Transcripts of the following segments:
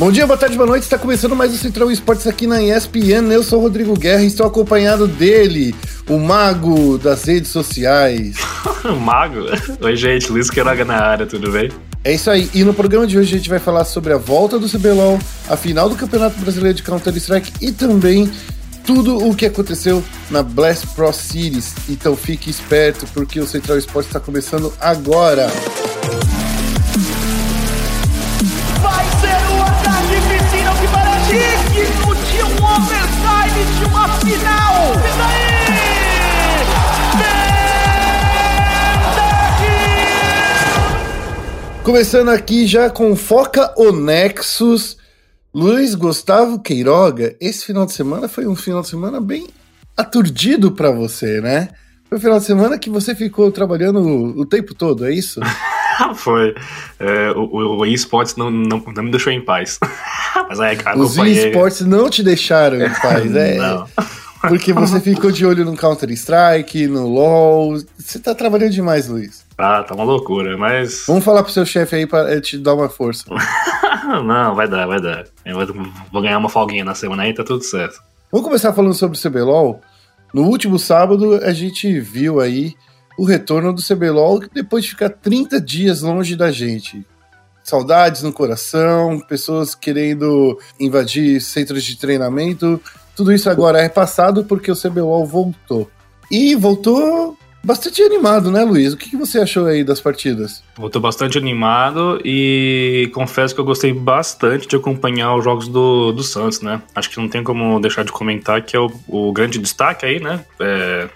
Bom dia, boa tarde, boa noite. Está começando mais o Central Esportes aqui na ESPN. Eu sou o Rodrigo Guerra e estou acompanhado dele, o mago das redes sociais. mago? Oi, gente, Luiz Queiroga na área, tudo bem? É isso aí. E no programa de hoje a gente vai falar sobre a volta do CBLOL, a final do Campeonato Brasileiro de Counter-Strike e também tudo o que aconteceu na Blast Pro Series. Então fique esperto porque o Central Esportes está começando agora. digno final. Daí? Começando aqui já com Foca o Nexus. Luiz Gustavo Queiroga, esse final de semana foi um final de semana bem aturdido para você, né? Foi um final de semana que você ficou trabalhando o tempo todo, é isso? foi. É, o, o eSports não, não, não me deixou em paz. Mas aí, Os eSports não te deixaram em paz, é. não. Porque você ficou de olho no Counter-Strike, no LoL. Você tá trabalhando demais, Luiz. Ah, tá uma loucura, mas. Vamos falar pro seu chefe aí pra te dar uma força. não, vai dar, vai dar. Eu vou ganhar uma folguinha na semana aí, tá tudo certo. Vamos começar falando sobre o CBLOL. No último sábado, a gente viu aí o retorno do CBLOL depois de ficar 30 dias longe da gente. Saudades no coração, pessoas querendo invadir centros de treinamento. Tudo isso agora é passado porque o CBLOL voltou. E voltou bastante animado, né, Luiz? O que, você achou aí das partidas? Voltou bastante animado e confesso que eu gostei bastante de acompanhar os jogos do, do Santos, né? Acho que não tem como deixar de comentar que é o, o grande destaque aí, né? É,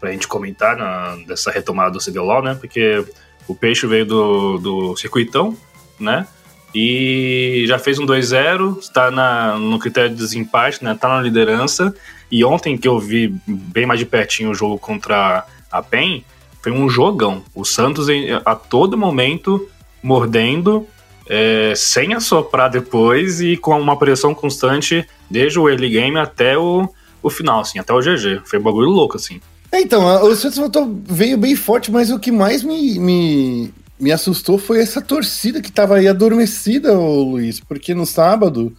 pra gente comentar na, dessa retomada do CBLOL, né? Porque o Peixe veio do, do circuitão, né? E já fez um 2-0, está na, no critério de desempate, né? Tá na liderança. E ontem que eu vi bem mais de pertinho o jogo contra a PEN, foi um jogão. O Santos a todo momento mordendo, é, sem assoprar depois e com uma pressão constante desde o early game até o, o final, assim, até o GG. Foi um bagulho louco, assim. É, então, o Santos voltou, veio bem forte, mas o que mais me, me, me assustou foi essa torcida que estava aí adormecida, Luiz, porque no sábado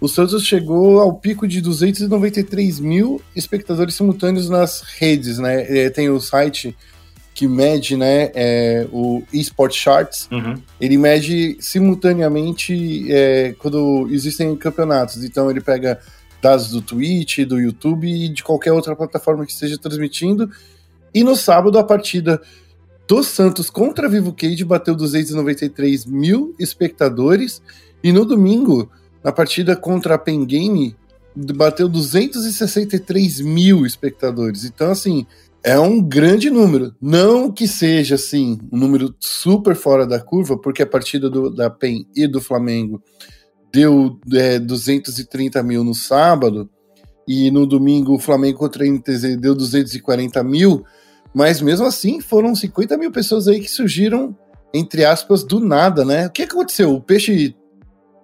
o Santos chegou ao pico de 293 mil espectadores simultâneos nas redes, né? É, tem o site que mede, né, é, o eSport Charts, uhum. ele mede simultaneamente é, quando existem campeonatos. Então ele pega dados do Twitch, do YouTube e de qualquer outra plataforma que esteja transmitindo. E no sábado, a partida do Santos contra Vivo Cage bateu 293 mil espectadores. E no domingo, na partida contra a Pen Game, bateu 263 mil espectadores. Então, assim, é um grande número. Não que seja, assim, um número super fora da curva, porque a partida do, da PEN e do Flamengo deu é, 230 mil no sábado, e no domingo o Flamengo contra a NTZ deu 240 mil, mas mesmo assim foram 50 mil pessoas aí que surgiram, entre aspas, do nada, né? O que aconteceu? O Peixe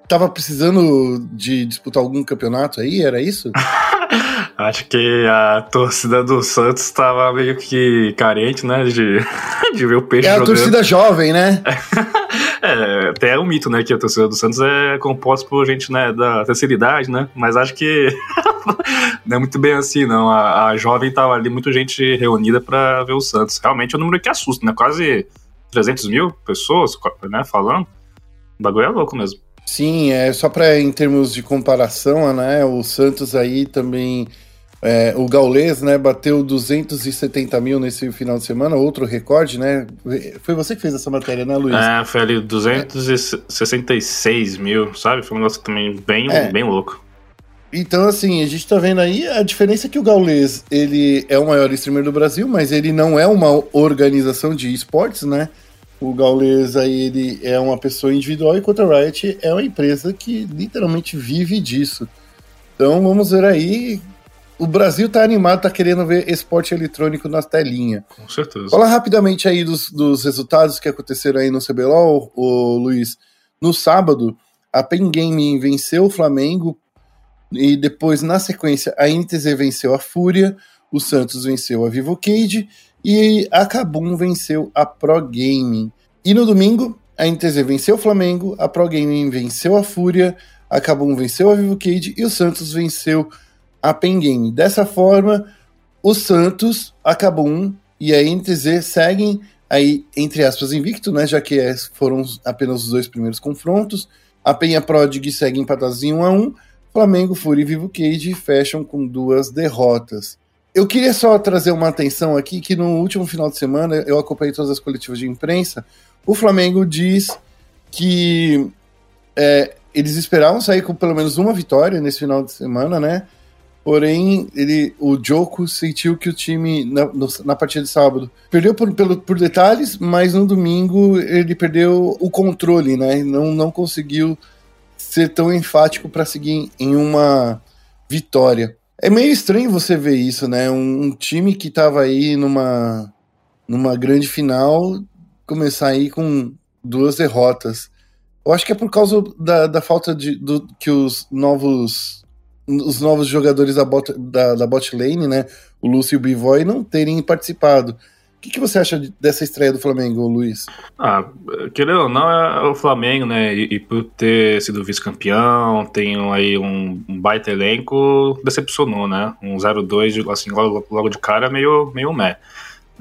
tava precisando de disputar algum campeonato aí, era isso? Acho que a torcida do Santos estava meio que carente, né? De, de ver o peixe É a jogando. torcida jovem, né? é, até é um mito, né? Que a torcida do Santos é composta por gente né, da terceira idade, né? Mas acho que não é muito bem assim, não. A, a jovem tava ali, muita gente reunida para ver o Santos. Realmente é um número que assusta, né? Quase 300 mil pessoas, né? Falando. O bagulho é louco mesmo. Sim, é só para em termos de comparação, né? O Santos aí também, é, o Gaulês, né? Bateu 270 mil nesse final de semana, outro recorde, né? Foi você que fez essa matéria, né, Luiz? É, foi ali 266 é. mil, sabe? Foi um negócio também bem, é. bem louco. Então, assim, a gente tá vendo aí a diferença é que o Gaulês, ele é o maior streamer do Brasil, mas ele não é uma organização de esportes, né? O Gaules aí, ele é uma pessoa individual, enquanto a Riot é uma empresa que literalmente vive disso. Então vamos ver aí. O Brasil tá animado, tá querendo ver esporte eletrônico na telinha. Com certeza. Fala rapidamente aí dos, dos resultados que aconteceram aí no CBLOL, o Luiz. No sábado, a Pen Gaming venceu o Flamengo e depois, na sequência, a NTZ venceu a Fúria, o Santos venceu a Vivo Cage e a Kabum venceu a Pro Gaming. E no domingo, a NTZ venceu o Flamengo, a Pro Gaming venceu a Fúria, a Cabum venceu a Vivo Cage e o Santos venceu a Pen Game. Dessa forma, o Santos, a Cabum e a NTZ seguem aí, entre aspas, invicto, né? Já que é, foram apenas os dois primeiros confrontos. A Penha Prodig segue empatados em 1 a 1 Flamengo, Fúria e Vivo Cage fecham com duas derrotas. Eu queria só trazer uma atenção aqui que no último final de semana eu acompanhei todas as coletivas de imprensa. O Flamengo diz que é, eles esperavam sair com pelo menos uma vitória nesse final de semana, né? Porém, ele, o Joko sentiu que o time, na, na partida de sábado, perdeu por, pelo, por detalhes, mas no domingo ele perdeu o controle, né? Não, não conseguiu ser tão enfático para seguir em uma vitória. É meio estranho você ver isso, né? Um, um time que estava aí numa, numa grande final começar aí com duas derrotas. Eu acho que é por causa da, da falta de do, que os novos os novos jogadores da bot, da, da bot lane, né? O Lúcio e o Bivoy não terem participado. O que, que você acha dessa estreia do Flamengo, Luiz? Ah, querendo ou não, é o Flamengo, né? E, e por ter sido vice-campeão, tem aí um, um, baita elenco, decepcionou, né? Um 0-2, assim, logo, logo de cara, meio, meio meh.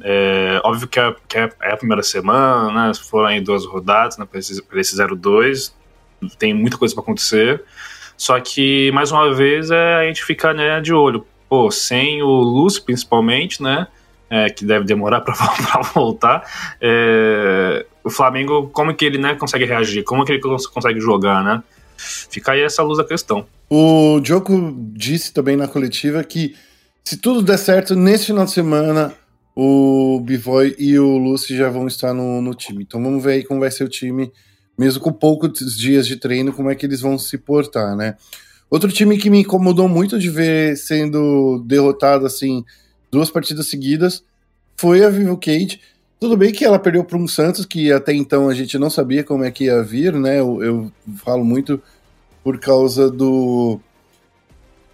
É, óbvio que, é, que é, é, a primeira semana, né? Foram aí duas rodadas né, para esse, esse 0-2. Tem muita coisa para acontecer. Só que, mais uma vez, é a gente ficar né, de olho. Pô, sem o Lúcio, principalmente, né? É, que deve demorar para voltar. É, o Flamengo, como que ele né, consegue reagir? Como que ele consegue jogar, né? Fica aí essa luz da questão. O Djoko disse também na coletiva que se tudo der certo, nesse final de semana o Bivoy e o Lucy já vão estar no, no time. Então vamos ver aí como vai ser o time, mesmo com poucos dias de treino, como é que eles vão se portar, né? Outro time que me incomodou muito de ver sendo derrotado assim duas partidas seguidas foi a Vivo Cage. Tudo bem que ela perdeu para um Santos que até então a gente não sabia como é que ia vir, né? Eu, eu falo muito por causa do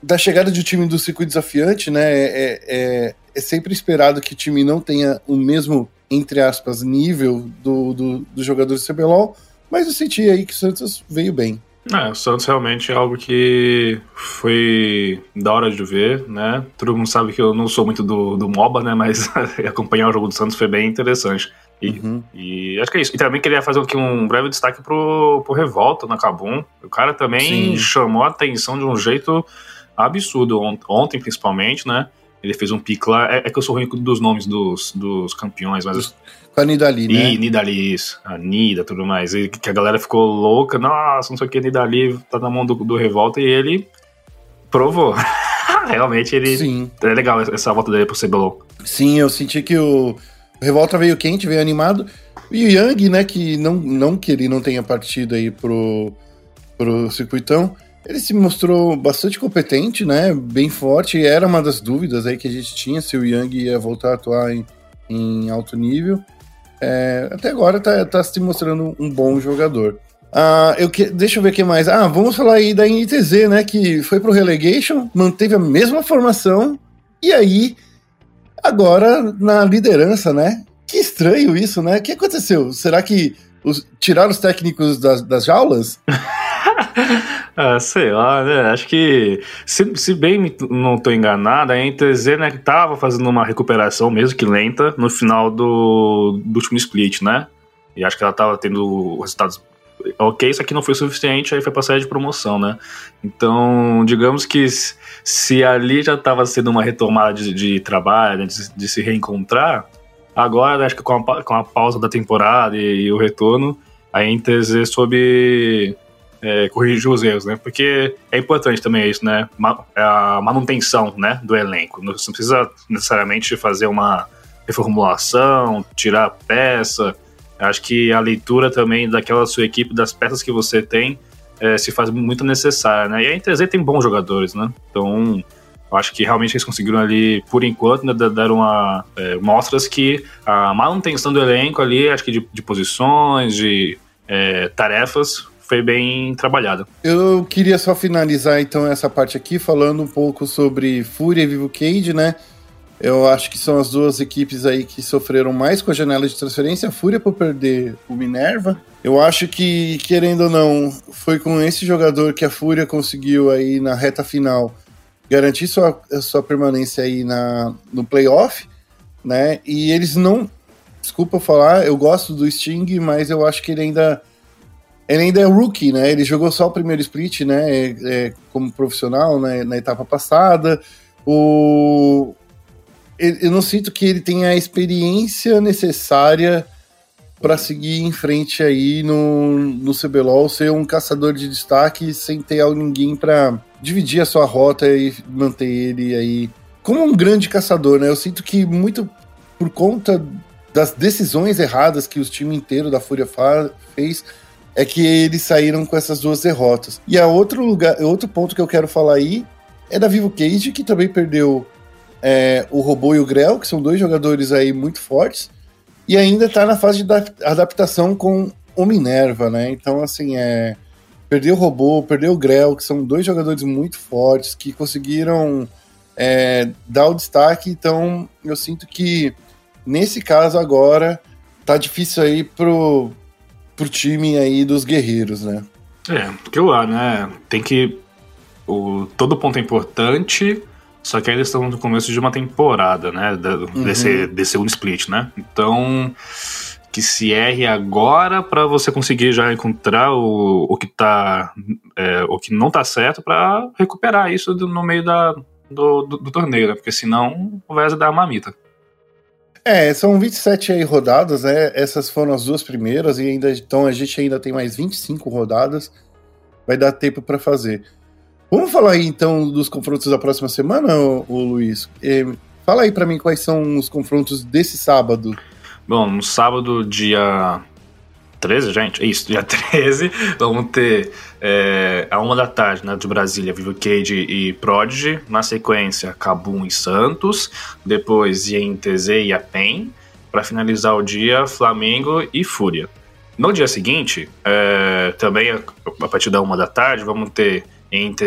da chegada de um time do circuito desafiante, né? É, é, é sempre esperado que o time não tenha o mesmo, entre aspas, nível do, do, do jogador de CBLOL, mas eu senti aí que o Santos veio bem. É, o Santos realmente é algo que foi da hora de ver, né? Todo mundo sabe que eu não sou muito do, do MOBA, né? Mas acompanhar o jogo do Santos foi bem interessante. E, uhum. e, acho que é isso. E também queria fazer aqui um breve destaque pro, pro Revolta na Kabum. O cara também Sim. chamou a atenção de um jeito absurdo, ontem principalmente, né? Ele fez um pique lá. É, é, que eu sou ruim dos nomes dos, dos campeões, mas. Com a Nidali, né? E Nidali, isso. A Nida tudo mais. E que a galera ficou louca. Nossa, não sei o que, Nidali tá na mão do, do Revolta e ele provou. Realmente ele. Sim. É legal essa volta dele pro CBLOL. Sim, eu senti que o Revolta veio quente, veio animado. E o Yang, né, que não, não que ele não tenha partido aí pro, pro circuitão, ele se mostrou bastante competente, né? Bem forte. Era uma das dúvidas aí que a gente tinha se o Yang ia voltar a atuar em, em alto nível. É, até agora tá, tá, se mostrando um bom jogador. Ah, eu que, deixa eu ver o que mais. Ah, vamos falar aí da NTZ, né? Que foi pro Relegation, manteve a mesma formação, e aí, agora na liderança, né? Que estranho isso, né? O que aconteceu? Será que os, tiraram os técnicos das, das jaulas? ah, sei lá, né? Acho que, se, se bem não estou enganado, a NTZ né, tava fazendo uma recuperação, mesmo que lenta, no final do, do último split, né? E acho que ela tava tendo resultados ok, isso aqui não foi suficiente, aí foi pra sair de promoção, né? Então, digamos que se ali já estava sendo uma retomada de, de trabalho, de, de, se reencontrar, agora acho que com a, com a pausa da temporada e, e o retorno, a NTZ soube é, corrigir os erros, né? Porque é importante também isso, né? É a manutenção, né, do elenco. Você não precisa necessariamente fazer uma reformulação, tirar peça. Acho que a leitura também daquela sua equipe, das peças que você tem, é, se faz muito necessária, né? E a NTZ tem bons jogadores, né? Então, acho que realmente eles conseguiram ali, por enquanto, né, dar uma, é, mostras que a manutenção do elenco ali, acho que de, de posições, de é, tarefas, foi bem trabalhado. Eu queria só finalizar então essa parte aqui falando um pouco sobre Fúria e Vivo Cage, né? Eu acho que são as duas equipes aí que sofreram mais com a janela de transferência. A Fúria por perder o Minerva. Eu acho que, querendo ou não, foi com esse jogador que a Fúria conseguiu aí na reta final garantir sua, sua permanência aí na, no playoff, né? E eles não. Desculpa falar, eu gosto do Sting, mas eu acho que ele ainda. Ele ainda é rookie, né? Ele jogou só o primeiro split, né? É, é, como profissional né? na etapa passada. O, eu não sinto que ele tenha a experiência necessária para seguir em frente aí no, no CBLOL, ser um caçador de destaque sem ter ninguém para dividir a sua rota e manter ele aí como um grande caçador, né? Eu sinto que muito por conta das decisões erradas que o time inteiro da Fúria fez, é que eles saíram com essas duas derrotas. E a outro lugar, outro ponto que eu quero falar aí é da Vivo Cage, que também perdeu é, o Robô e o Grell, que são dois jogadores aí muito fortes, e ainda está na fase de adaptação com o Minerva, né? Então, assim, é. Perdeu o Robô, perdeu o Grell, que são dois jogadores muito fortes, que conseguiram é, dar o destaque, então eu sinto que nesse caso agora tá difícil aí pro, pro time aí dos guerreiros, né? É, porque lá, né? Tem que. O, todo ponto é importante, só que ainda estamos no começo de uma temporada, né? uhum. Desse, desse segundo split, né? Então, que se erre agora para você conseguir já encontrar o, o que tá. É, o que não tá certo para recuperar isso no meio da, do, do, do, torneio, né? Porque senão vai dar uma mamita. É, são 27 aí rodadas, né? Essas foram as duas primeiras e ainda então a gente ainda tem mais 25 rodadas. Vai dar tempo para fazer. Vamos falar aí então dos confrontos da próxima semana, ô Luiz. É, fala aí para mim quais são os confrontos desse sábado. Bom, no sábado, dia 13, gente? Isso, dia 13, vamos ter é, a uma da tarde, né, de Brasília, Vivo Cage e Prodigy. Na sequência, Cabum e Santos. Depois, INTZ e a PEN. Para finalizar o dia, Flamengo e Fúria. No dia seguinte, é, também a partir da uma da tarde, vamos ter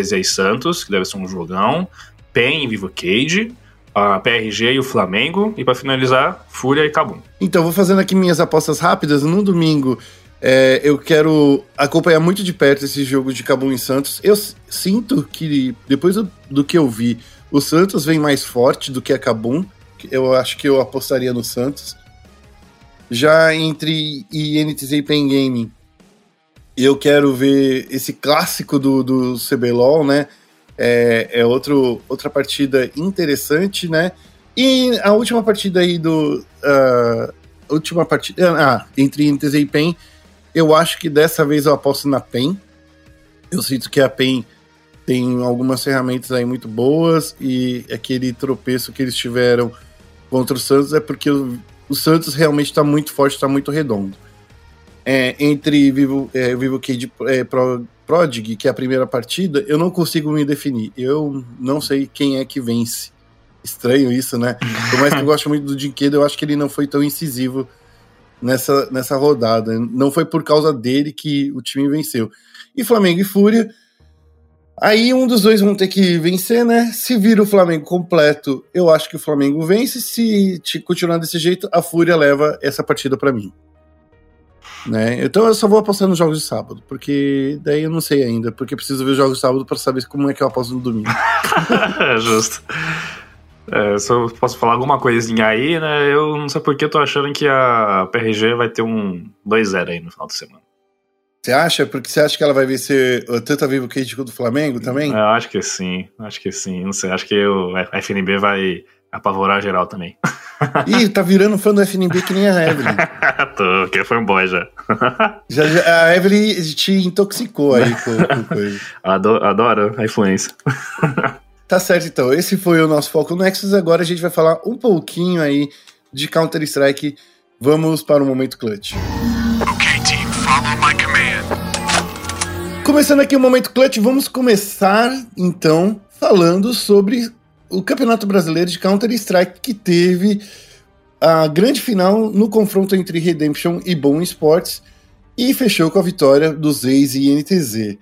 Zé e Santos, que deve ser um jogão, PEN e Vivo Cage, a PRG e o Flamengo, e para finalizar, Fúria e Cabum. Então, vou fazendo aqui minhas apostas rápidas. No domingo, é, eu quero acompanhar muito de perto esse jogo de Cabum e Santos. Eu sinto que, depois do, do que eu vi, o Santos vem mais forte do que a Cabum. Eu acho que eu apostaria no Santos. Já entre INTZ e Pen Gaming, eu quero ver esse clássico do, do CBLOL, né? É, é outro, outra partida interessante, né? E a última partida aí do. Uh, última partida. Ah, entre NTZ e PEN, eu acho que dessa vez eu aposto na PEN. Eu sinto que a PEN tem algumas ferramentas aí muito boas e aquele tropeço que eles tiveram contra o Santos é porque o, o Santos realmente está muito forte, está muito redondo é, entre Vivo, é, Vivo Cage é, Pro, Prodig, que é a primeira partida, eu não consigo me definir. Eu não sei quem é que vence. Estranho isso, né? Por mais que eu goste muito do Dinquedo, eu acho que ele não foi tão incisivo nessa, nessa rodada. Não foi por causa dele que o time venceu. E Flamengo e Fúria. Aí um dos dois vão ter que vencer, né? Se vira o Flamengo completo, eu acho que o Flamengo vence. Se continuar desse jeito, a Fúria leva essa partida para mim. Né? Então eu só vou apostar nos jogos de sábado, porque daí eu não sei ainda, porque preciso ver os jogos de sábado para saber como é que eu aposto no domingo. é justo. É, só posso falar alguma coisinha aí, né? Eu não sei porque eu tô achando que a PRG vai ter um 2-0 aí no final de semana. Você acha? Porque você acha que ela vai vencer tanto a Vivo Cage quanto o Flamengo também? Eu acho que sim, acho que sim. Não sei, acho que o FNB vai apavorar geral também. Ih, tá virando fã do FNB que nem a Evelyn. Tô, que foi um boy já. já, já. A Evelyn te intoxicou aí com, com coisa. Adoro, adoro a influência. tá certo, então. Esse foi o nosso foco no Nexus. Agora a gente vai falar um pouquinho aí de Counter-Strike. Vamos para o momento clutch. Ok, team, follow my command. Começando aqui o momento clutch, vamos começar então falando sobre o Campeonato Brasileiro de Counter-Strike que teve a grande final no confronto entre Redemption e Bom Sports e fechou com a vitória dos Ace e NTZ.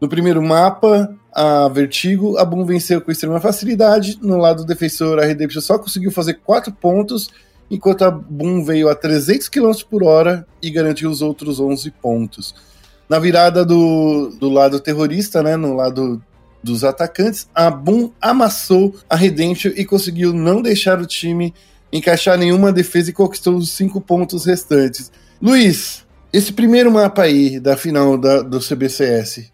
No primeiro mapa, a Vertigo, a Boom venceu com extrema facilidade. No lado defensor, a Redemption só conseguiu fazer 4 pontos, enquanto a Boom veio a 300 km por hora e garantiu os outros 11 pontos. Na virada do, do lado terrorista, né, no lado dos atacantes, a Boom amassou a Redemption e conseguiu não deixar o time encaixar nenhuma defesa e conquistou os cinco pontos restantes. Luiz, esse primeiro mapa aí da final da, do CBCS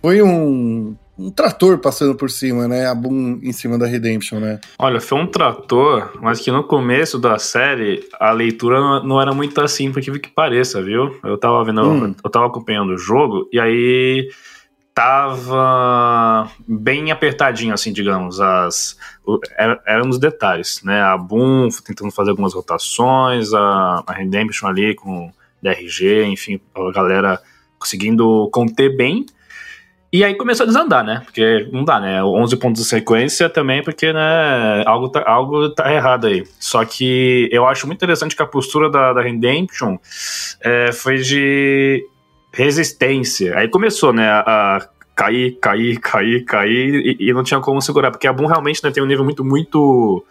foi um, um trator passando por cima, né? A Boom em cima da Redemption, né? Olha, foi um trator, mas que no começo da série a leitura não era muito assim, por que pareça, viu? Eu tava vendo, hum. eu tava acompanhando o jogo e aí tava bem apertadinho, assim, digamos. As, eram os detalhes, né? A Boom tentando fazer algumas rotações, a, a Redemption ali com DRG, enfim, a galera conseguindo conter bem. E aí começou a desandar, né? Porque não dá, né? 11 pontos de sequência também, porque, né? Algo tá, algo tá errado aí. Só que eu acho muito interessante que a postura da, da Redemption é, foi de resistência. Aí começou, né, a cair, cair, cair, cair, e, e não tinha como segurar, porque a Boom realmente né, tem um nível muito, muito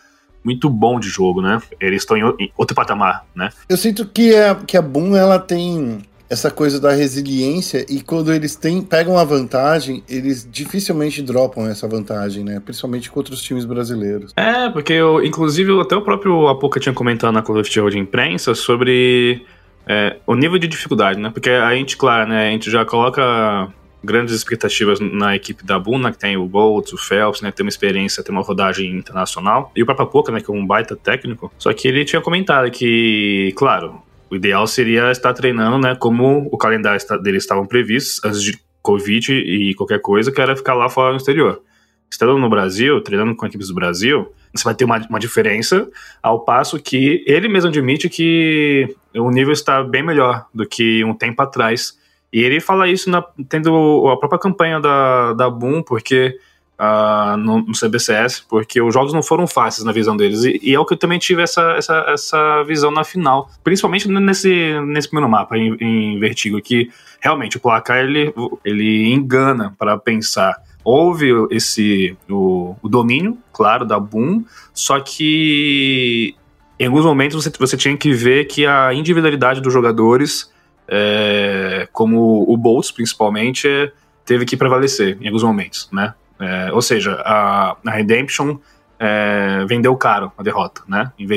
muito bom de jogo, né? Eles estão em outro patamar, né? Eu sinto que a, que a Boom, ela tem essa coisa da resiliência e quando eles têm, pegam a vantagem, eles dificilmente dropam essa vantagem, né? Principalmente contra os times brasileiros. É, porque eu, inclusive até o próprio Apoca tinha comentado na coletiva de imprensa sobre é, o nível de dificuldade, né? Porque a gente, claro, né, a gente já coloca grandes expectativas na equipe da Buna, que tem o Boltz, o Phelps, né, tem uma experiência, tem uma rodagem internacional, e o próprio Poca, né, que é um baita técnico, só que ele tinha comentado que, claro, o ideal seria estar treinando, né, como o calendário dele estavam previstos, antes de Covid e qualquer coisa, que era ficar lá fora no exterior. Estando no Brasil, treinando com equipes do Brasil, você vai ter uma, uma diferença, ao passo que ele mesmo admite que o nível está bem melhor do que um tempo atrás. E ele fala isso na, tendo a própria campanha da, da Boom, porque uh, no, no, CBCS, porque os jogos não foram fáceis na visão deles. E, e, é o que eu também tive essa, essa, essa visão na final, principalmente nesse, nesse primeiro mapa em, em Vertigo, que realmente o placar ele, ele engana para pensar houve esse o, o domínio, claro, da Boom, só que em alguns momentos você, você tinha que ver que a individualidade dos jogadores, é, como o Boltz principalmente, é, teve que prevalecer em alguns momentos, né? É, ou seja, a, a Redemption é, vendeu caro a derrota, né? Em.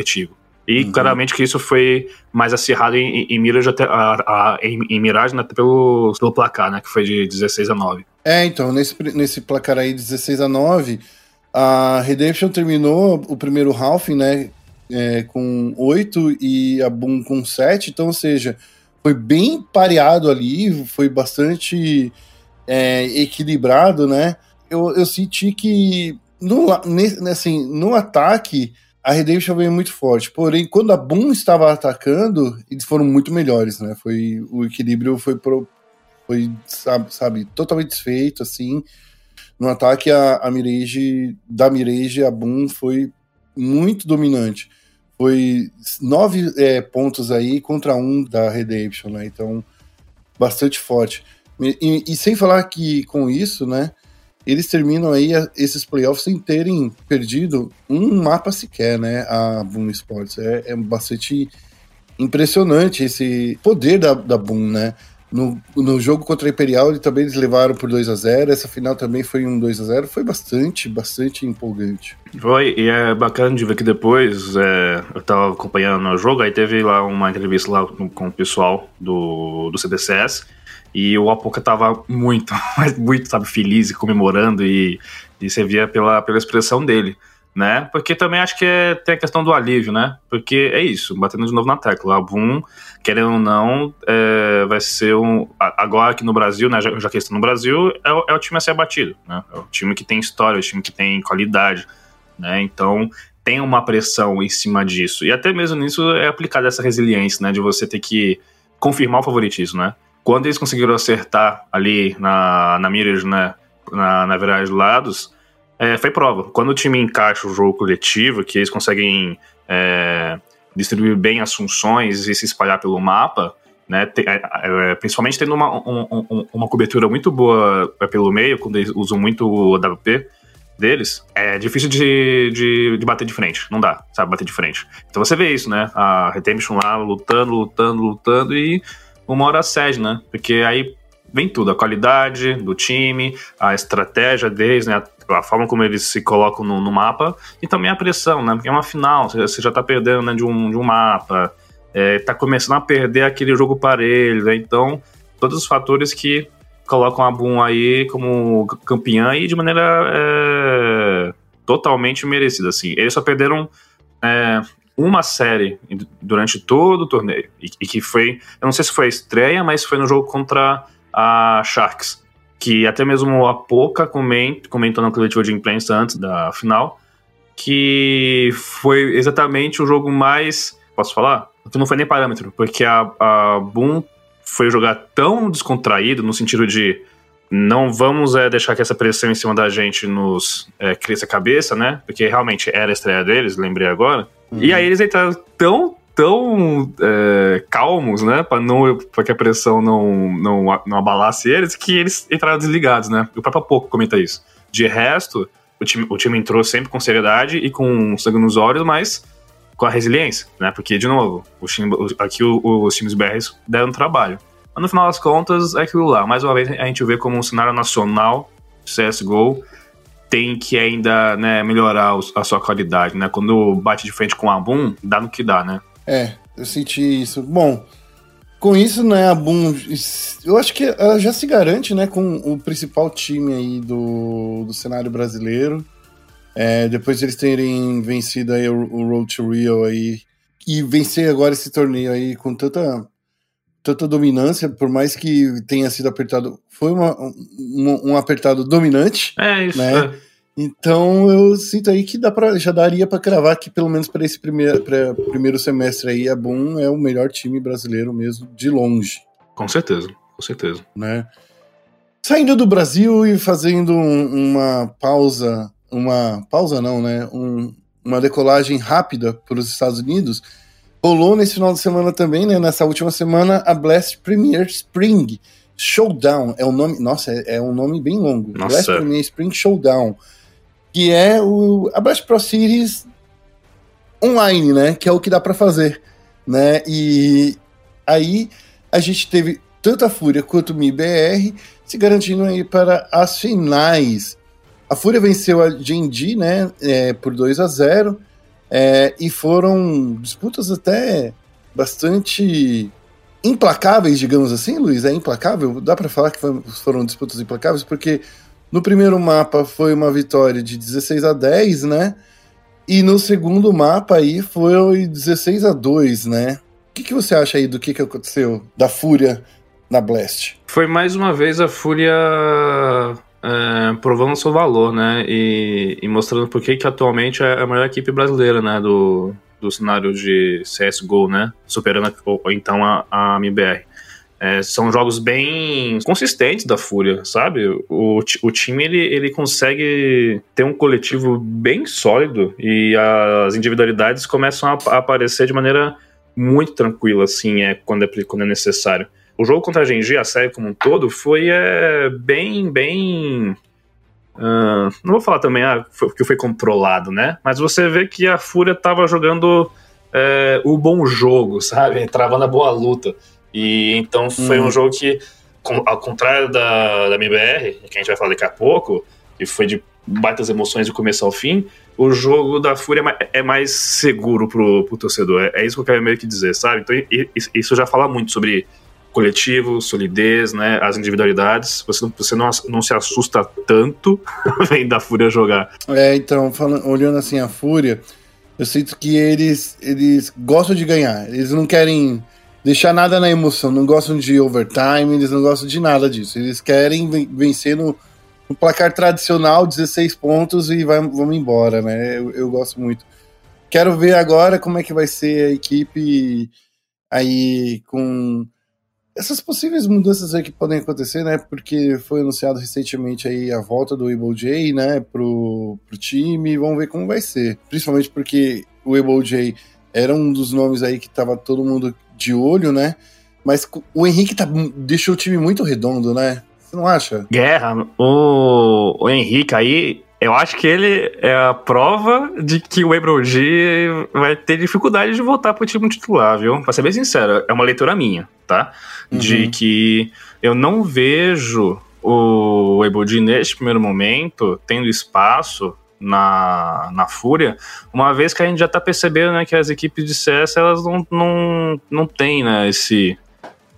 E uhum. claramente que isso foi mais acirrado em, em, Mirage até, a, a, em, em Mirage até pelo, pelo placar, né? Que foi de 16 a 9. É, então, nesse, nesse placar aí 16 a 9, a Redemption terminou o primeiro half, né? É, com 8 e a Boom com 7, então, ou seja, foi bem pareado ali, foi bastante é, equilibrado, né? Eu, eu senti que no, assim, no ataque a Redemption veio muito forte. Porém, quando a Boom estava atacando, eles foram muito melhores, né? Foi, o equilíbrio foi, pro, foi sabe, sabe, totalmente desfeito, assim. No ataque, a, a Mirage, da Mirage, a Boom foi muito dominante. Foi nove é, pontos aí contra um da Redemption, né? Então, bastante forte. E, e, sem falar que com isso, né? Eles terminam aí esses playoffs sem terem perdido um mapa sequer, né? A Boom Sports. É, é bastante impressionante esse poder da, da Boom, né? No, no jogo contra a Imperial, ele, também eles levaram por 2 a 0 Essa final também foi um 2 a 0 Foi bastante, bastante empolgante. Foi, e é bacana de ver que depois é, eu tava acompanhando o jogo, aí teve lá uma entrevista lá com, com o pessoal do, do CDCS. E o Apoca tava muito, muito, sabe, feliz e comemorando e, e você via pela, pela expressão dele, né? Porque também acho que é, tem a questão do alívio, né? Porque é isso, batendo de novo na tecla. A Boom, querendo ou não, é, vai ser um. Agora aqui no Brasil, né? Já, já que está no Brasil, é, é, o time a ser abatido, né? É o time que tem história, é o time que tem qualidade, né? Então tem uma pressão em cima disso. E até mesmo nisso é aplicada essa resiliência, né? De você ter que confirmar o favoritismo, né? Quando eles conseguiram acertar ali na, na Mirage, né, na, na viragem de lados, é, foi prova. Quando o time encaixa o jogo coletivo, que eles conseguem é, distribuir bem as funções e se espalhar pelo mapa, né? Tem, é, é, principalmente tendo uma, um, uma cobertura muito boa pelo meio, quando eles usam muito o AWP deles, é difícil de, de, de, bater de frente. Não dá, sabe, bater de frente. Então você vê isso, né? A Redemption lá lutando, lutando, lutando e uma hora cede, né? Porque aí vem tudo, a qualidade do time, a estratégia deles, né? A forma como eles se colocam no, no mapa e também a pressão, né? Porque é uma final, você já tá perdendo né, de, um, de um mapa, é, tá começando a perder aquele jogo parelho, né? Então, todos os fatores que colocam a Boom aí como campeã e de maneira é, totalmente merecida, assim. Eles só perderam é, uma série durante todo o torneio, e, e, que foi, eu não sei se foi a estreia, mas foi no jogo contra a Sharks, que até mesmo a Poca coment, comentou na coletiva de imprensa antes da final, que foi exatamente o jogo mais, posso falar? Não foi nem parâmetro, porque a, a Boom foi jogar tão descontraído, no sentido de não vamos é, deixar que essa pressão em cima da gente nos é, cresça a cabeça, né? Porque realmente era a estreia deles, lembrei agora. Uhum. E aí eles entraram tão, tão é, calmos, né? Pra, não, pra que a pressão não, não, não abalasse eles, que eles entraram desligados, né? O próprio Pouco comenta isso. De resto, o time, o time entrou sempre com seriedade e com sangue nos olhos, mas com a resiliência, né? Porque, de novo, o aqui os times BRs deram trabalho. Mas no final das contas, é aquilo lá. Mais uma vez, a gente vê como um cenário nacional, CSGO, tem que ainda né, melhorar a sua qualidade, né? Quando bate de frente com a Boom, dá no que dá, né? É, eu senti isso. Bom, com isso, né, a Boom, eu acho que ela já se garante, né, com o principal time aí do, do cenário brasileiro. É, depois de eles terem vencido aí o, o Road to Rio aí e vencer agora esse torneio aí com tanta tanta dominância, por mais que tenha sido apertado, foi uma, um, um apertado dominante. É isso. Né? É. Então eu sinto aí que dá pra, já daria para cravar que pelo menos para esse primeiro, primeiro semestre aí a Boom é o melhor time brasileiro mesmo de longe. Com certeza, com certeza. Né? Saindo do Brasil e fazendo um, uma pausa uma pausa não, né? Um, uma decolagem rápida para os Estados Unidos. Rolou nesse final de semana também, né? Nessa última semana, a Blast Premier Spring Showdown. É o um nome. Nossa, é, é, um nome bem longo. Nossa. Blast Premier Spring Showdown. Que é o, a Blast Pro Series online, né? Que é o que dá para fazer. Né? E aí a gente teve tanto a Fúria quanto o MIBR se garantindo aí para as finais. A Fúria venceu a G&G, né, é, por 2 a 0 é, e foram disputas até bastante implacáveis, digamos assim, Luiz. É implacável? Dá para falar que foram disputas implacáveis? Porque no primeiro mapa foi uma vitória de 16 a 10, né? E no segundo mapa aí foi 16 a 2, né? O que, que você acha aí do que, que aconteceu da Fúria na Blast? Foi mais uma vez a Fúria é, provando seu valor, né? E, e mostrando por que atualmente é a maior equipe brasileira, né? Do, do cenário de CSGO, né? Superando ou então a, a MBR. É, são jogos bem consistentes da Fúria, sabe? O, o time ele, ele consegue ter um coletivo bem sólido e as individualidades começam a, a aparecer de maneira muito tranquila, assim, é, quando, é, quando é necessário o jogo contra a Genji, a série como um todo, foi é, bem, bem. Uh, não vou falar também ah, que foi controlado, né? Mas você vê que a Fúria tava jogando é, o bom jogo, sabe? Travando a boa luta. E então foi um uhum. jogo que, ao contrário da, da MBR, que a gente vai falar daqui a pouco, que foi de baitas emoções do começo ao fim, o jogo da Fúria é mais seguro pro, pro torcedor. É, é isso que eu quero meio que dizer, sabe? Então isso já fala muito sobre coletivo, solidez, né, as individualidades, você não, você não, não se assusta tanto vem da Fúria jogar. É, então, falando, olhando assim a Fúria, eu sinto que eles, eles gostam de ganhar, eles não querem deixar nada na emoção, não gostam de overtime, eles não gostam de nada disso, eles querem vencer no, no placar tradicional, 16 pontos e vai, vamos embora, né, eu, eu gosto muito. Quero ver agora como é que vai ser a equipe aí com essas possíveis mudanças aí que podem acontecer, né? Porque foi anunciado recentemente aí a volta do Able J, né, pro, pro time. Vamos ver como vai ser. Principalmente porque o Able J era um dos nomes aí que tava todo mundo de olho, né? Mas o Henrique tá, deixou o time muito redondo, né? Você não acha? Guerra, o, o Henrique aí, eu acho que ele é a prova de que o Ebrogi vai ter dificuldade de voltar pro time titular, viu? Pra ser bem sincero, é uma leitura minha, tá? De uhum. que eu não vejo o Ebrogi neste primeiro momento tendo espaço na, na Fúria, uma vez que a gente já tá percebendo né, que as equipes de CS elas não, não, não têm né, esse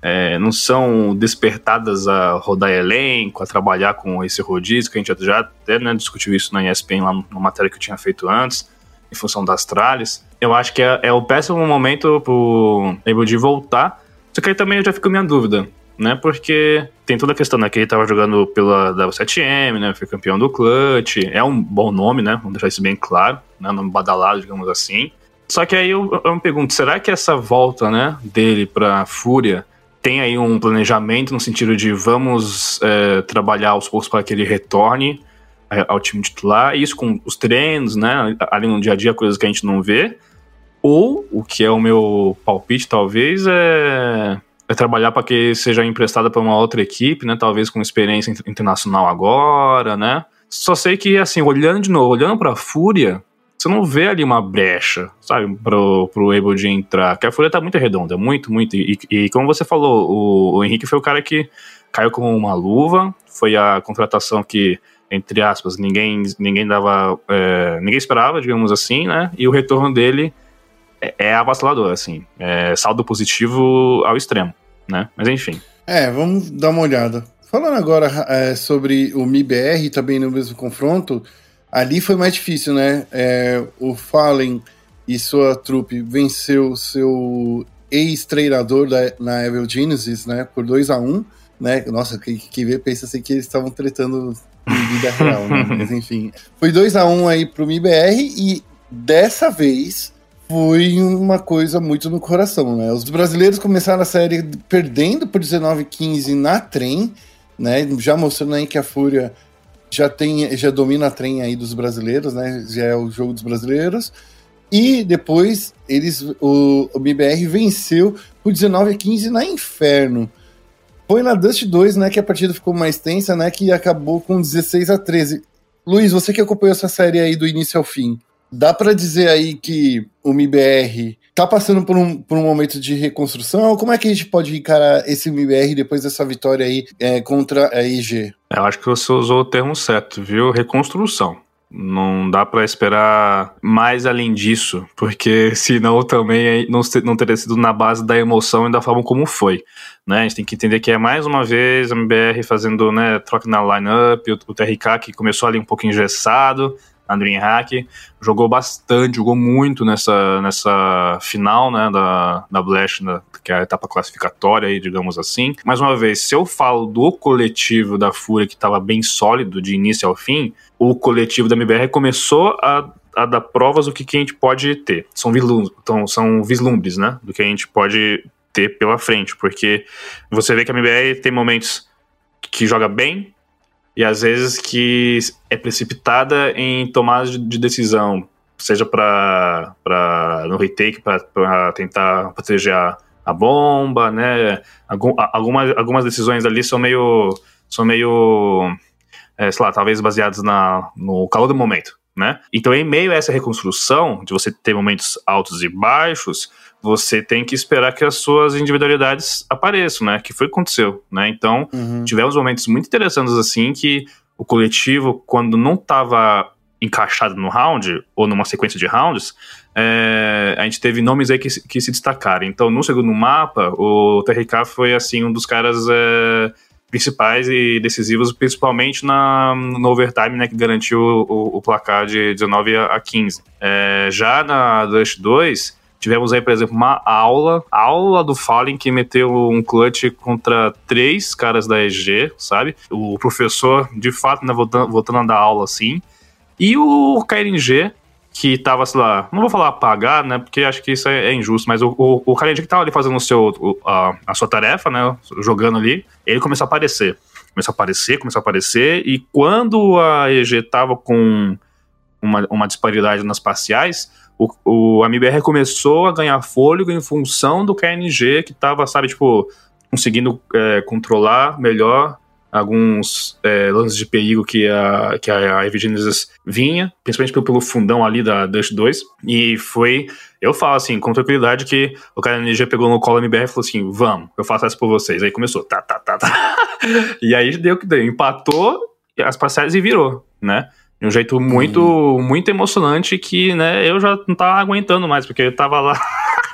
é, não são despertadas a rodar elenco, a trabalhar com esse rodízio, que a gente já até né, discutiu isso na ESPN, lá numa matéria que eu tinha feito antes, em função das tralhas. Eu acho que é, é o péssimo momento pro Ebudi voltar, só que aí também eu já fico minha dúvida, né, porque tem toda a questão, né, que ele tava jogando pela W7M, né, foi campeão do Clutch, é um bom nome, né, vamos deixar isso bem claro, né, nome badalado, digamos assim. Só que aí eu, eu me pergunto, será que essa volta, né, dele pra Fúria tem aí um planejamento no sentido de vamos é, trabalhar aos poucos para que ele retorne é, ao time titular, isso com os treinos, né, ali no dia a dia, coisas que a gente não vê, ou, o que é o meu palpite talvez, é, é trabalhar para que seja emprestado para uma outra equipe, né, talvez com experiência internacional agora, né, só sei que, assim, olhando de novo, olhando para a Fúria, você não vê ali uma brecha, sabe, pro, pro Able de entrar. Porque a folha tá muito redonda, muito, muito. E, e como você falou, o, o, Henrique foi o cara que caiu como uma luva, foi a contratação que, entre aspas, ninguém, ninguém dava. É, ninguém esperava, digamos assim, né? E o retorno dele é, é avassalador, assim. É saldo positivo ao extremo, né? Mas enfim. É, vamos dar uma olhada. Falando agora é, sobre o MIBR, também no mesmo confronto. Ali foi mais difícil, né? É, o Fallen e sua trupe venceu seu ex-treinador na Evil Genesis, né? Por 2 a 1 um, né? Nossa, quem, quem vê pensa assim que eles estavam tretando em vida real, né? Mas enfim. Foi 2 a 1 um aí pro MIBR e dessa vez foi uma coisa muito no coração, né? Os brasileiros começaram a série perdendo por 19-15 na trem, né? Já mostrando aí que a Fúria já tem, já domina a trem aí dos brasileiros, né? Já é o jogo dos brasileiros. E depois eles, o, o venceu por 19 a 15 na Inferno. Foi na Dust 2, né, que a partida ficou mais tensa, né, que acabou com 16 a 13. Luiz, você que acompanhou essa série aí do início ao fim, dá para dizer aí que o MBR tá passando por um, por um momento de reconstrução? Como é que a gente pode encarar esse MBR depois dessa vitória aí é, contra a IG? Eu acho que você usou o termo certo, viu? Reconstrução. Não dá para esperar mais além disso, porque senão também não, teria sido na base da emoção e da forma como foi. Né? A gente tem que entender que é mais uma vez a MBR fazendo né, troca na lineup, o TRK que começou ali um pouco engessado, na DreamHack, jogou bastante, jogou muito nessa, nessa final, né, da, da Blast, né, que é a etapa classificatória aí, digamos assim. Mais uma vez, se eu falo do coletivo da Fúria que estava bem sólido de início ao fim, o coletivo da MBR começou a, a dar provas do que, que a gente pode ter. São, vislum, então, são vislumbres, né, do que a gente pode ter pela frente, porque você vê que a MBR tem momentos que joga bem, e às vezes que é precipitada em tomadas de decisão, seja para no retake para tentar proteger a, a, bomba, né? Algum, algumas, algumas decisões ali são meio são meio é, sei lá, talvez baseadas na, no calor do momento, né? Então, em meio a essa reconstrução, de você ter momentos altos e baixos, você tem que esperar que as suas individualidades apareçam, né? Que foi o que aconteceu, né? Então, uhum. tivemos momentos muito interessantes assim que o coletivo, quando não estava encaixado no round, ou numa sequência de rounds, é, a gente teve nomes aí que, que, se destacaram. Então, no segundo mapa, o TRK foi, assim, um dos caras é, principais e decisivos, principalmente na, no overtime, né, que garantiu o, o placar de 19 a 15. É, já na Dust 2, Tivemos aí, por exemplo, uma aula, aula do Fallen que meteu um clutch contra três caras da EG, sabe? O professor, de fato, né, voltando, voltando a dar aula assim. E o KNG, que tava, sei lá, não vou falar apagado, né, porque acho que isso é, é injusto, mas o, o, o que tava ali fazendo o seu, o, a, a sua tarefa, né, jogando ali, ele começou a aparecer. Começou a aparecer, começou a aparecer, e quando a EG tava com uma, uma disparidade nas parciais, o, o a MBR começou a ganhar fôlego em função do KNG que tava, sabe, tipo, conseguindo é, controlar melhor alguns é, lances de perigo que a, que a, a vinha, principalmente pelo, pelo fundão ali da Dust 2, e foi, eu falo assim, com tranquilidade que o cara NG pegou no colo MBR e falou assim, vamos, eu faço essa por vocês, aí começou, tá, tá, tá, tá, e aí deu que deu, empatou as parcelas e virou, né, de um jeito muito, hum. muito emocionante que, né, eu já não tava aguentando mais, porque eu tava lá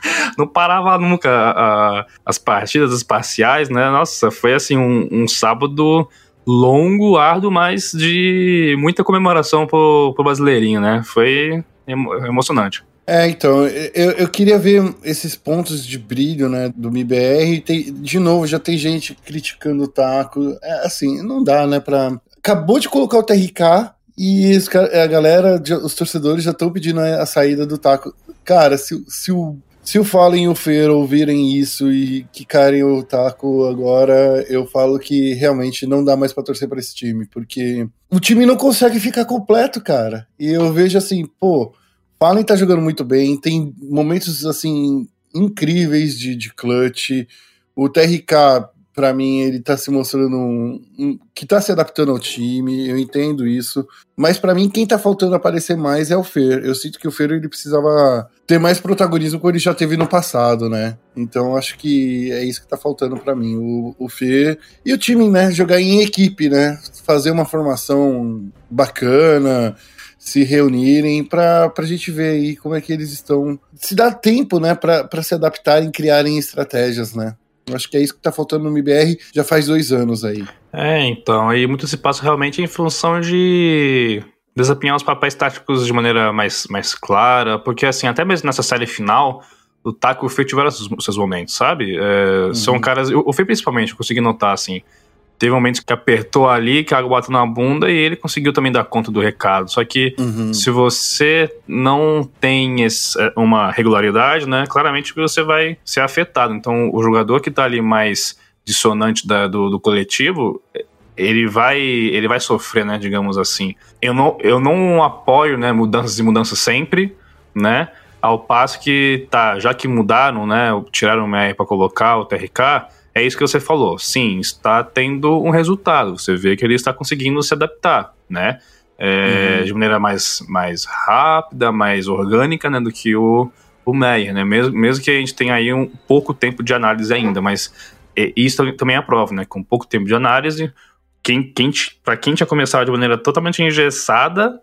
não parava nunca a, as partidas, as parciais, né? Nossa, foi assim um, um sábado longo, árduo, mas de muita comemoração pro, pro brasileirinho, né? Foi emo emocionante. É, então, eu, eu queria ver esses pontos de brilho, né, do MIBR. Tem, de novo, já tem gente criticando o taco. É, assim, não dá, né, pra... Acabou de colocar o TRK e a galera, os torcedores já estão pedindo a saída do taco. Cara, se, se o se o Fallen e o Fer ouvirem isso e quicarem o taco agora, eu falo que realmente não dá mais para torcer para esse time, porque o time não consegue ficar completo, cara. E eu vejo assim, pô, Fallen tá jogando muito bem, tem momentos assim incríveis de, de clutch. O TRK para mim, ele tá se mostrando um, um, que tá se adaptando ao time, eu entendo isso. Mas para mim, quem tá faltando aparecer mais é o Fer. Eu sinto que o Fer ele precisava ter mais protagonismo como ele já teve no passado, né? Então acho que é isso que tá faltando para mim. O, o Fer e o time, né? Jogar em equipe, né? Fazer uma formação bacana se reunirem para a gente ver aí como é que eles estão. Se dá tempo, né, para se adaptarem, criarem estratégias, né? Acho que é isso que está faltando no MBR já faz dois anos aí. É, então, aí muito se passa realmente em função de desempenhar os papéis táticos de maneira mais, mais clara, porque assim, até mesmo nessa série final, o Taco e o Fê tiveram os seus momentos, sabe? É, uhum. São caras, o Fê principalmente, eu consegui notar assim, Teve momentos que apertou ali, que a água bateu na bunda e ele conseguiu também dar conta do recado. Só que uhum. se você não tem esse, é, uma regularidade, né, claramente você vai ser afetado. Então, o jogador que está ali mais dissonante da, do, do coletivo, ele vai ele vai sofrer, né, digamos assim. Eu não, eu não apoio, né, mudanças e mudanças sempre, né? Ao passo que tá, já que mudaram, né, tiraram o MER para colocar o TRK, é isso que você falou. Sim, está tendo um resultado. Você vê que ele está conseguindo se adaptar, né? É, uhum. De maneira mais, mais rápida, mais orgânica, né? Do que o, o Meyer, né? Mesmo, mesmo que a gente tenha aí um pouco tempo de análise ainda, mas isso também é a prova, né? Com pouco tempo de análise, quem, quem para quem tinha começado de maneira totalmente engessada,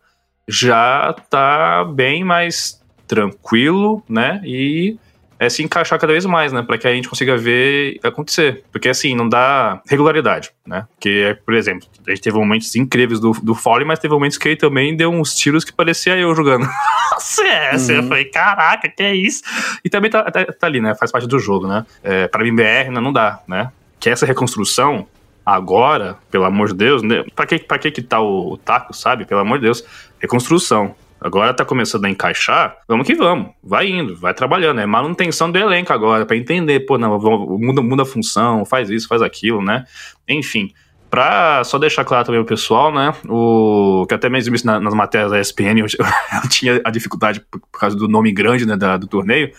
já está bem mais tranquilo, né? E é se encaixar cada vez mais, né? Para que a gente consiga ver acontecer. Porque assim, não dá regularidade, né? Porque, por exemplo, a gente teve momentos incríveis do, do Foley, mas teve momentos que ele também deu uns tiros que parecia eu jogando. CS, uhum. eu falei, caraca, que é isso? E também tá, tá, tá ali, né? Faz parte do jogo, né? É, para mim, BR não dá, né? Que essa reconstrução, agora, pelo amor de Deus, né? pra que, pra que que tá o, o taco, sabe? Pelo amor de Deus, reconstrução. Agora tá começando a encaixar, vamos que vamos. Vai indo, vai trabalhando. É manutenção do elenco agora, para entender, pô, não, muda, muda a função, faz isso, faz aquilo, né? Enfim. Pra só deixar claro também o pessoal, né? O que até mesmo isso nas matérias da ESPN eu, eu, tinha a dificuldade por, por causa do nome grande né, da, do torneio.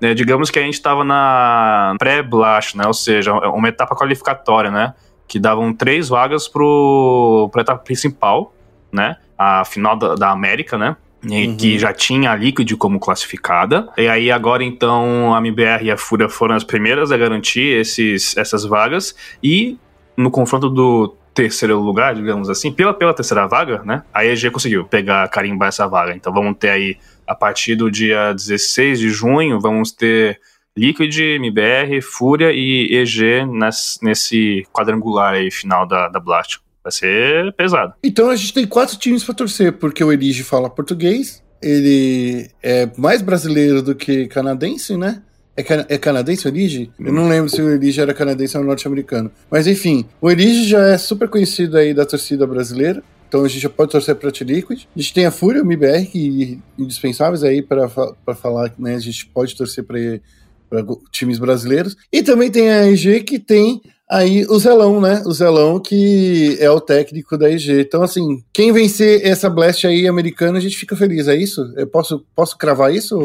Né, digamos que a gente estava na pré-blast, né? Ou seja, uma etapa qualificatória, né? Que davam três vagas pro, pra etapa principal, né? A final da, da América, né? Uhum. que já tinha a Liquid como classificada. E aí agora então a MBR e a Fúria foram as primeiras a garantir esses, essas vagas e no confronto do terceiro lugar, digamos assim, pela, pela terceira vaga, né? A EG conseguiu pegar, carimbar essa vaga. Então vamos ter aí, a partir do dia 16 de junho, vamos ter Liquid, MBR, Fúria e EG nesse, nesse quadrangular aí final da, da Blast. Vai ser pesado. Então a gente tem quatro times para torcer, porque o Elige fala português, ele é mais brasileiro do que canadense, né? É, é canadense o Elige? Eu não lembro se o Elige era canadense ou norte-americano. Mas enfim, o Elige já é super conhecido aí da torcida brasileira. Então a gente já pode torcer para T-Liquid. A gente tem a Fúria, o MBR, que indispensáveis aí para falar, né? A gente pode torcer para times brasileiros. E também tem a EG que tem Aí o Zelão, né? O Zelão que é o técnico da EG. Então, assim, quem vencer essa Blast aí americana, a gente fica feliz, é isso? Eu posso, posso cravar isso,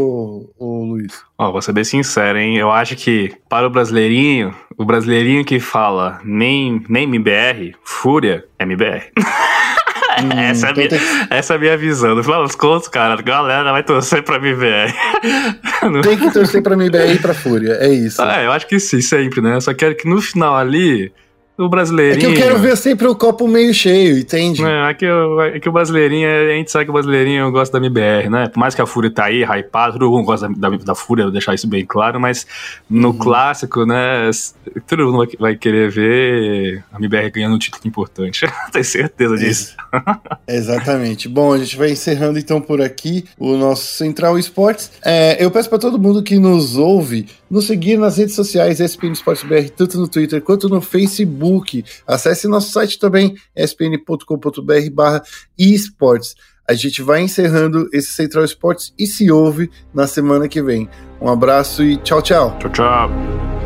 ô Luiz? Ó, vou ser bem sincero, hein? Eu acho que para o brasileirinho, o brasileirinho que fala nem, nem MBR, Fúria, MBR. Hum, essa, é então minha, tem... essa é a minha visão. No final das contas, cara, a galera vai torcer pra MBR. Tem que torcer pra MBR e pra Fúria, é isso. É, eu acho que sim, sempre, né? Só quero que no final ali o brasileirinho. É que eu quero ver sempre o copo meio cheio, entende? É, é que, é que o brasileirinho, a gente sabe que o brasileirinho gosta da MBR, né? Por mais que a Fúria tá aí, hypado, todo mundo gosta da, da, da Fúria, vou deixar isso bem claro, mas no uhum. clássico, né? Todo mundo vai, vai, querer ver a MBR ganhando um título importante. Tenho certeza disso. Exatamente. Bom, a gente vai encerrando então por aqui o nosso Central Esportes. É, eu peço para todo mundo que nos ouve nos seguir nas redes sociais ESPN Esportes BR, tanto no Twitter quanto no Facebook. Acesse nosso site também, espn.com.br barra esportes. A gente vai encerrando esse Central Esportes e se ouve na semana que vem. Um abraço e tchau, tchau. Tchau, tchau.